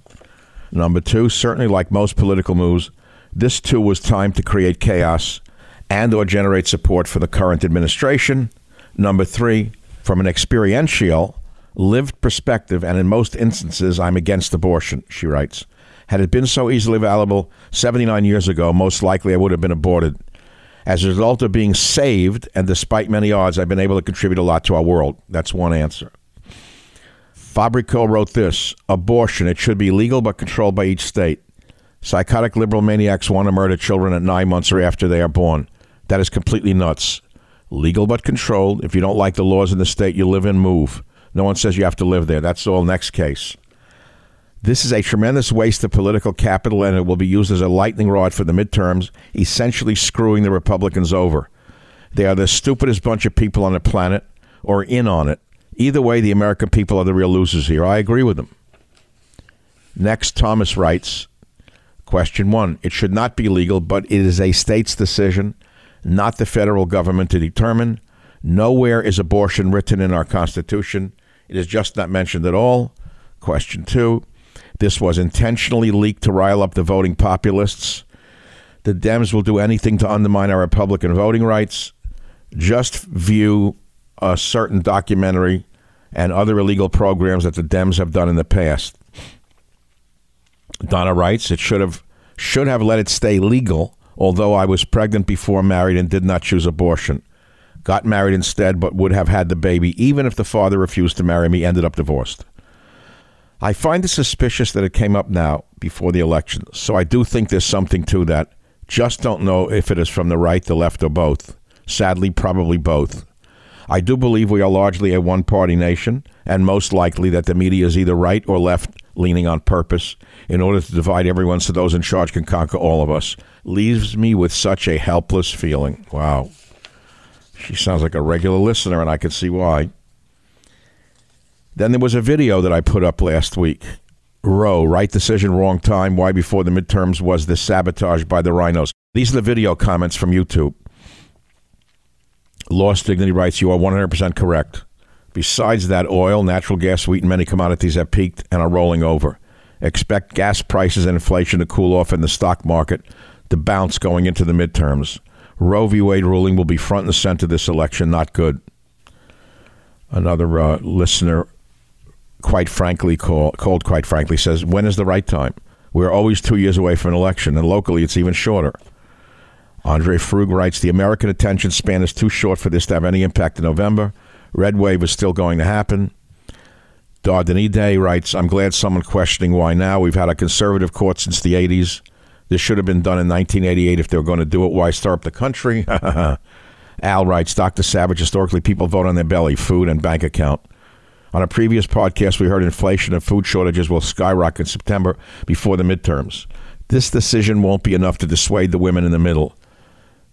[SPEAKER 1] Number two, certainly like most political moves, this too was timed to create chaos and or generate support for the current administration. Number three, from an experiential, lived perspective, and in most instances, I'm against abortion, she writes. Had it been so easily available 79 years ago, most likely I would have been aborted. As a result of being saved, and despite many odds, I've been able to contribute a lot to our world. That's one answer. Fabrico wrote this Abortion, it should be legal but controlled by each state. Psychotic liberal maniacs want to murder children at nine months or after they are born. That is completely nuts. Legal but controlled. If you don't like the laws in the state you live in, move. No one says you have to live there. That's all. Next case. This is a tremendous waste of political capital, and it will be used as a lightning rod for the midterms, essentially screwing the Republicans over. They are the stupidest bunch of people on the planet, or in on it. Either way, the American people are the real losers here. I agree with them. Next, Thomas writes Question one It should not be legal, but it is a state's decision, not the federal government to determine. Nowhere is abortion written in our Constitution. It is just not mentioned at all. Question two This was intentionally leaked to rile up the voting populists. the Dems will do anything to undermine our Republican voting rights. Just view a certain documentary and other illegal programs that the Dems have done in the past. Donna writes, it should have should have let it stay legal, although I was pregnant before married and did not choose abortion. Got married instead, but would have had the baby, even if the father refused to marry me, ended up divorced. I find it suspicious that it came up now before the election, so I do think there's something to that. Just don't know if it is from the right, the left, or both. Sadly, probably both. I do believe we are largely a one party nation, and most likely that the media is either right or left leaning on purpose in order to divide everyone so those in charge can conquer all of us. Leaves me with such a helpless feeling. Wow. She sounds like a regular listener, and I can see why. Then there was a video that I put up last week. Roe, right decision, wrong time. Why before the midterms was this sabotage by the RINOs? These are the video comments from YouTube. Lost Dignity writes, You are 100% correct. Besides that, oil, natural gas, wheat, and many commodities have peaked and are rolling over. Expect gas prices and inflation to cool off in the stock market to bounce going into the midterms. Roe v. Wade ruling will be front and center this election. Not good. Another uh, listener, quite frankly, call, called quite frankly, says, When is the right time? We're always two years away from an election, and locally it's even shorter. Andre Frug writes The American attention span is too short for this to have any impact in November. Red wave is still going to happen. Dardani Day writes I'm glad someone questioning why now. We've had a conservative court since the 80s. This should have been done in 1988 if they were going to do it. Why stir up the country? [laughs] Al writes Dr. Savage, historically, people vote on their belly, food, and bank account. On a previous podcast, we heard inflation and food shortages will skyrocket in September before the midterms. This decision won't be enough to dissuade the women in the middle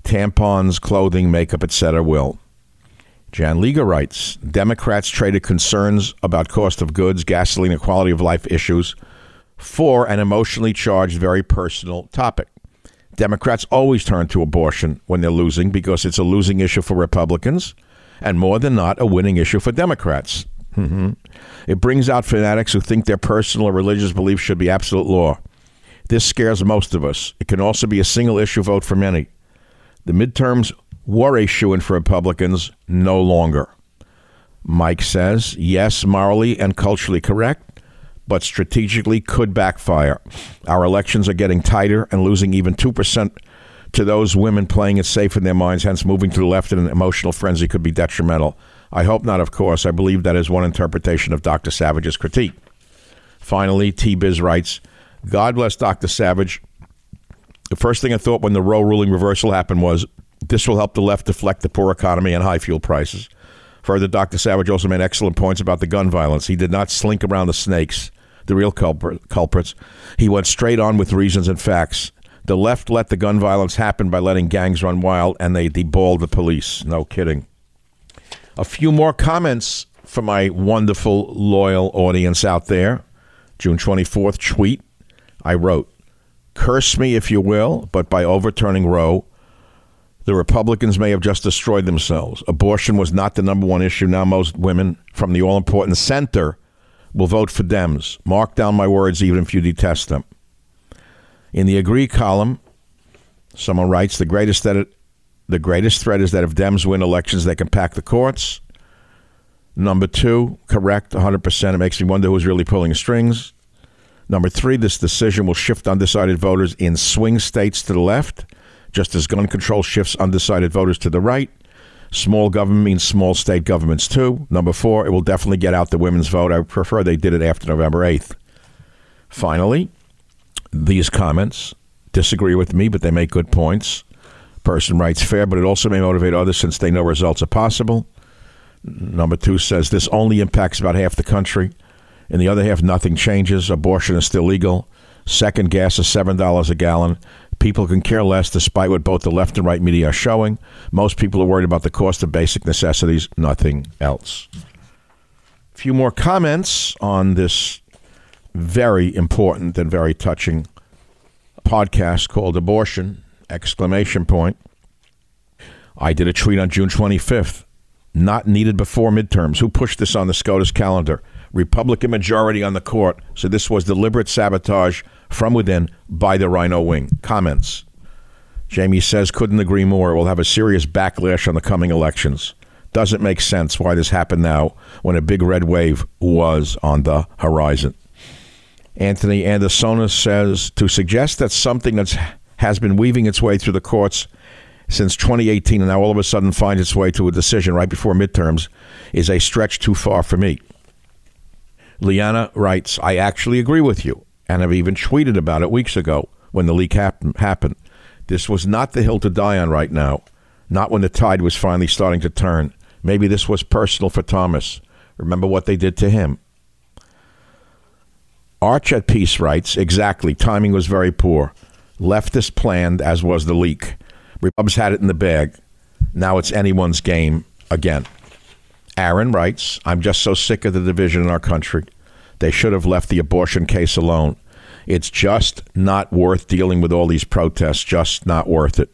[SPEAKER 1] tampons, clothing, makeup, etc. will. Jan Liga writes Democrats traded concerns about cost of goods, gasoline, and quality of life issues for an emotionally charged, very personal topic. Democrats always turn to abortion when they're losing because it's a losing issue for Republicans and more than not a winning issue for Democrats. Mm-hmm. It brings out fanatics who think their personal or religious beliefs should be absolute law. This scares most of us. It can also be a single issue vote for many. The midterms were a shoe in for Republicans, no longer. Mike says, yes, morally and culturally correct, but strategically could backfire. Our elections are getting tighter and losing even 2% to those women playing it safe in their minds, hence moving to the left in an emotional frenzy could be detrimental. I hope not, of course. I believe that is one interpretation of Dr. Savage's critique. Finally, T Biz writes God bless Dr. Savage the first thing I thought when the Roe ruling reversal happened was this will help the left deflect the poor economy and high fuel prices. Further, Dr. Savage also made excellent points about the gun violence. He did not slink around the snakes, the real culprits. He went straight on with reasons and facts. The left let the gun violence happen by letting gangs run wild, and they deballed the police. No kidding. A few more comments from my wonderful, loyal audience out there. June 24th tweet I wrote, Curse me if you will, but by overturning Roe, the Republicans may have just destroyed themselves. Abortion was not the number one issue. Now, most women from the all important center will vote for Dems. Mark down my words, even if you detest them. In the agree column, someone writes the greatest that it, the greatest threat is that if Dems win elections, they can pack the courts. Number two, correct, 100%. It makes me wonder who's really pulling strings. Number three, this decision will shift undecided voters in swing states to the left, just as gun control shifts undecided voters to the right. Small government means small state governments too. Number four, it will definitely get out the women's vote. I prefer they did it after November 8th. Finally, these comments disagree with me, but they make good points. Person writes fair, but it also may motivate others since they know results are possible. Number two says this only impacts about half the country. In the other half, nothing changes. Abortion is still legal. Second, gas is $7 a gallon. People can care less despite what both the left and right media are showing. Most people are worried about the cost of basic necessities, nothing else. A few more comments on this very important and very touching podcast called Abortion exclamation point. I did a tweet on June 25th. Not needed before midterms. Who pushed this on the SCOTUS calendar? Republican majority on the court, so this was deliberate sabotage from within by the RINO wing. Comments. Jamie says, couldn't agree more. It will have a serious backlash on the coming elections. Doesn't make sense why this happened now when a big red wave was on the horizon. Anthony Andersonis says to suggest that something that has been weaving its way through the courts since 2018 and now all of a sudden finds its way to a decision right before midterms is a stretch too far for me. Liana writes, I actually agree with you and have even tweeted about it weeks ago when the leak hap- happened. This was not the hill to die on right now, not when the tide was finally starting to turn. Maybe this was personal for Thomas. Remember what they did to him. Arch at Peace writes, exactly, timing was very poor. Leftist planned, as was the leak. Repubs had it in the bag. Now it's anyone's game again. Aaron writes, I'm just so sick of the division in our country. They should have left the abortion case alone. It's just not worth dealing with all these protests, just not worth it.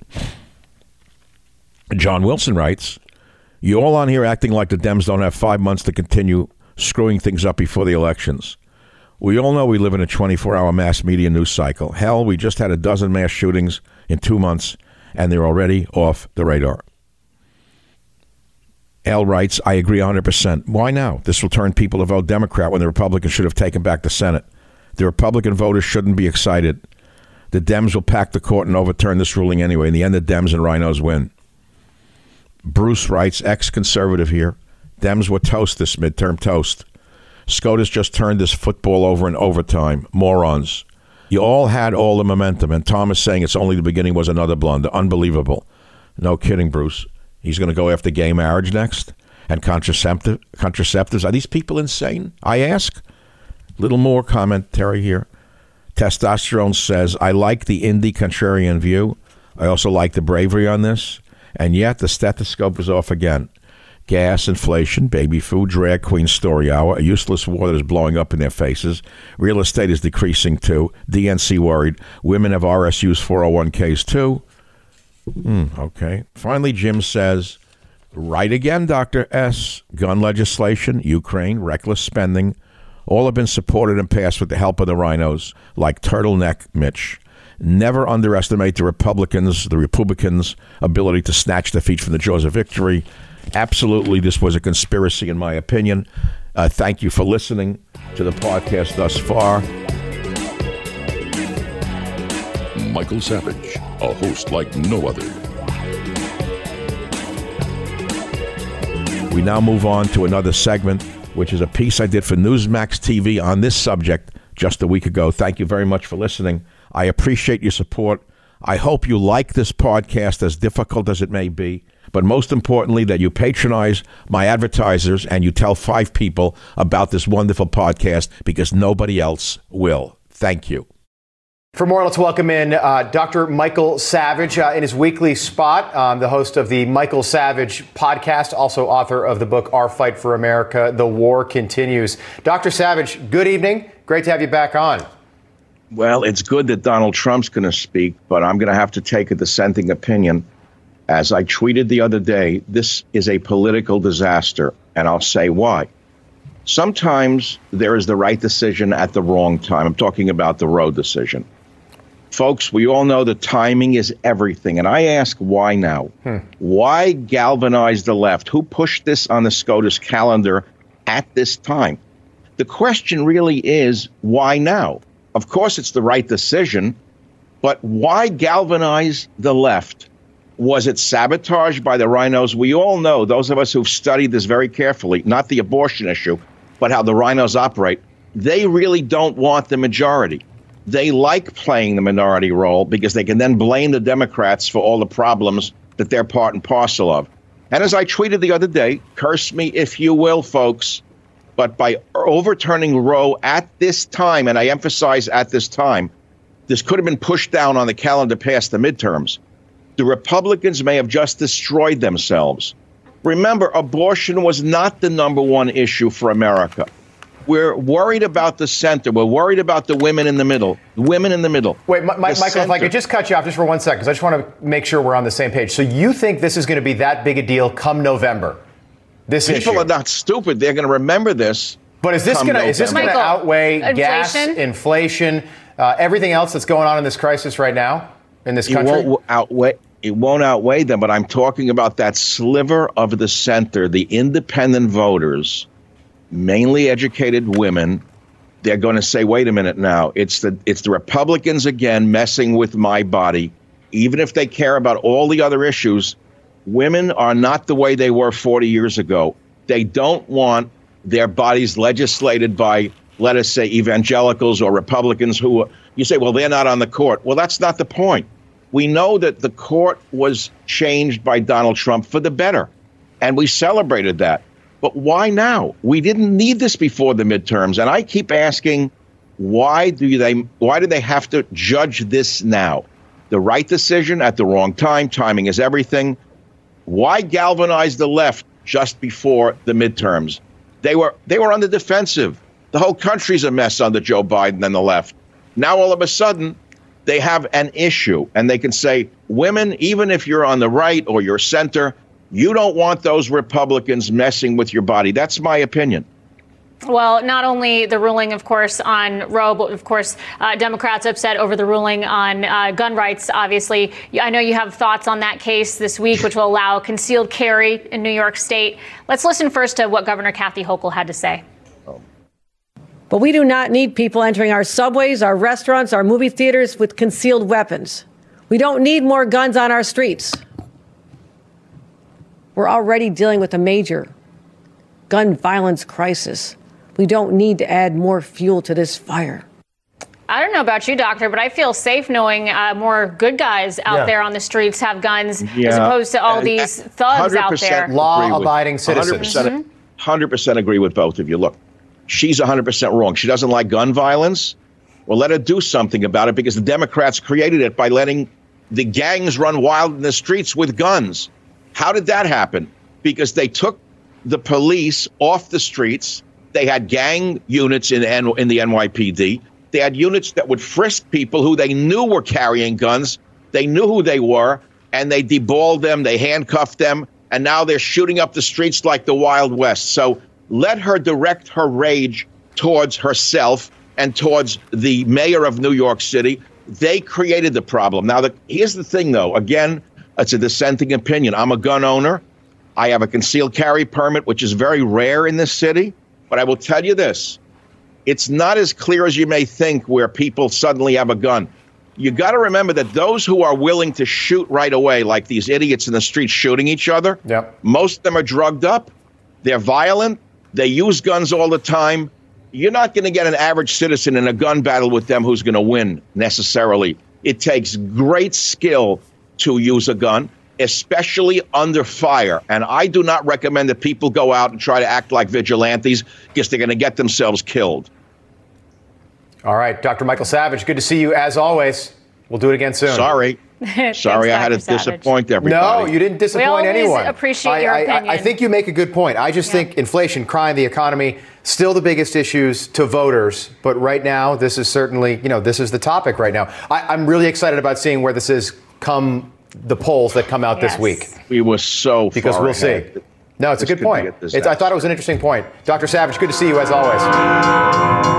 [SPEAKER 1] John Wilson writes, You all on here acting like the Dems don't have five months to continue screwing things up before the elections. We all know we live in a 24 hour mass media news cycle. Hell, we just had a dozen mass shootings in two months, and they're already off the radar. Al writes, I agree 100%. Why now? This will turn people to vote Democrat when the Republicans should have taken back the Senate. The Republican voters shouldn't be excited. The Dems will pack the court and overturn this ruling anyway. In the end, the Dems and RINOs win. Bruce writes, ex conservative here. Dems were toast this midterm toast. SCOTUS just turned this football over in overtime. Morons. You all had all the momentum, and Thomas saying it's only the beginning was another blunder. Unbelievable. No kidding, Bruce. He's going to go after gay marriage next and contraceptive, contraceptives. Are these people insane? I ask. Little more commentary here. Testosterone says, I like the indie contrarian view. I also like the bravery on this. And yet the stethoscope is off again gas, inflation, baby food, drag queen story hour, a useless war that is blowing up in their faces. Real estate is decreasing too. DNC worried. Women have RSUs, 401ks too. Hmm, okay. Finally, Jim says, right again, Dr. S. Gun legislation, Ukraine, reckless spending, all have been supported and passed with the help of the RINOs, like Turtleneck Mitch. Never underestimate the Republicans, the Republicans' ability to snatch defeat from the jaws of victory. Absolutely, this was a conspiracy, in my opinion. Uh, thank you for listening to the podcast thus far.
[SPEAKER 2] Michael Savage, a host like no other.
[SPEAKER 1] We now move on to another segment, which is a piece I did for Newsmax TV on this subject just a week ago. Thank you very much for listening. I appreciate your support. I hope you like this podcast, as difficult as it may be but most importantly, that you patronize my advertisers and you tell five people about this wonderful podcast because nobody else will. Thank you.
[SPEAKER 6] For more, let's welcome in uh, Dr. Michael Savage uh, in his weekly spot, um, the host of the Michael Savage podcast, also author of the book Our Fight for America The War Continues. Dr. Savage, good evening. Great to have you back on.
[SPEAKER 1] Well, it's good that Donald Trump's going to speak, but I'm going to have to take a dissenting opinion. As I tweeted the other day, this is a political disaster, and I'll say why. Sometimes there is the right decision at the wrong time. I'm talking about the Roe decision. Folks, we all know the timing is everything. And I ask why now? Hmm. Why galvanize the left? Who pushed this on the SCOTUS calendar at this time? The question really is why now? Of course, it's the right decision, but why galvanize the left? Was it sabotaged by the RINOs? We all know, those of us who've studied this very carefully, not the abortion issue, but how the RINOs operate, they really don't want the majority. They like playing the minority role because they can then blame the Democrats for all the problems that they're part and parcel of. And as I tweeted the other day, curse me if you will, folks, but by overturning Roe at this time, and I emphasize at this time, this could have been pushed down on the calendar past the midterms the Republicans may have just destroyed themselves. Remember, abortion was not the number one issue for America. We're worried about the center. We're worried about the women in the middle. Women in the middle.
[SPEAKER 6] Wait, my, Michael, center. if I could just cut you off just for one second, because I just want to make sure we're on the same page. So you think this is going to be that big a deal come November? This
[SPEAKER 1] people
[SPEAKER 6] issue.
[SPEAKER 1] are not stupid. They're going to remember this.
[SPEAKER 6] But is this going to is this going to outweigh inflation? gas, inflation, uh, everything else that's going on in this crisis right now? in this
[SPEAKER 1] It
[SPEAKER 6] country?
[SPEAKER 1] won't outweigh. It won't outweigh them, but I'm talking about that sliver of the center, the independent voters, mainly educated women. They're going to say, "Wait a minute now! It's the it's the Republicans again messing with my body." Even if they care about all the other issues, women are not the way they were 40 years ago. They don't want their bodies legislated by, let us say, evangelicals or Republicans who you say, well, they're not on the court. Well, that's not the point. We know that the court was changed by Donald Trump for the better, and we celebrated that. But why now? We didn't need this before the midterms, and I keep asking, why do they? Why do they have to judge this now? The right decision at the wrong time. Timing is everything. Why galvanize the left just before the midterms? They were they were on the defensive. The whole country's a mess under Joe Biden and the left. Now all of a sudden, they have an issue and they can say, women, even if you're on the right or you're center, you don't want those Republicans messing with your body. That's my opinion.
[SPEAKER 7] Well, not only the ruling, of course, on Roe, but of course, uh, Democrats upset over the ruling on uh, gun rights. Obviously, I know you have thoughts on that case this week, which will allow concealed carry in New York State. Let's listen first to what Governor Kathy Hochul had to say.
[SPEAKER 8] But we do not need people entering our subways, our restaurants, our movie theaters with concealed weapons. We don't need more guns on our streets. We're already dealing with a major gun violence crisis. We don't need to add more fuel to this fire.
[SPEAKER 7] I don't know about you, doctor, but I feel safe knowing uh, more good guys out
[SPEAKER 6] Yeah.
[SPEAKER 7] there on the streets have guns as opposed to all
[SPEAKER 1] Uh,
[SPEAKER 7] these thugs out
[SPEAKER 1] 100%
[SPEAKER 7] there.
[SPEAKER 6] Law-abiding citizens.
[SPEAKER 1] 100%, 100% agree with both of you. Look, she's 100% wrong. She doesn't like gun violence. Well, let her do something about it because the Democrats created it by letting the gangs run wild in the streets with guns. How did that happen? Because they took the police off the streets. They had gang units in, in the NYPD. They had units that would frisk people who they knew were carrying guns. They knew who they were, and they deballed them, they handcuffed them, and now they're shooting up the streets like the Wild West. So let her direct her rage towards herself and towards the mayor of New York City. They created the problem. Now, the, here's the thing, though. Again, it's a dissenting opinion. I'm a gun owner. I have a concealed carry permit, which is very rare in this city. But I will tell you this it's not as clear as you may think where people suddenly have a gun. You got to remember that those who are willing to shoot right away, like these idiots in the street shooting each other,
[SPEAKER 6] Yep.
[SPEAKER 1] most of them are drugged up. They're violent. They use guns all the time. You're not going to get an average citizen in a gun battle with them who's going to win necessarily. It takes great skill to use a gun, especially under fire. And I do not recommend that people go out and try to act like vigilantes because they're going to get themselves killed.
[SPEAKER 6] All right, Dr. Michael Savage, good to see you as always. We'll do it again soon.
[SPEAKER 1] Sorry. [laughs] Sorry, I had to
[SPEAKER 7] Savage.
[SPEAKER 1] disappoint everybody.
[SPEAKER 6] No, you didn't disappoint
[SPEAKER 7] always
[SPEAKER 6] anyone.
[SPEAKER 7] appreciate
[SPEAKER 6] I,
[SPEAKER 7] your
[SPEAKER 6] I- I- I think you make a good point. I just think inflation, crime, the economy, still the biggest issues to voters. But right now, this is certainly, you know, this is the topic right now. I, I'm really excited about seeing where this is come the polls that come out this week
[SPEAKER 1] We were so
[SPEAKER 6] because
[SPEAKER 1] far
[SPEAKER 6] we'll
[SPEAKER 1] ahead.
[SPEAKER 6] see. No, it's a good point. It's, I thought it was an interesting point. Dr. Savage, good to see you as always.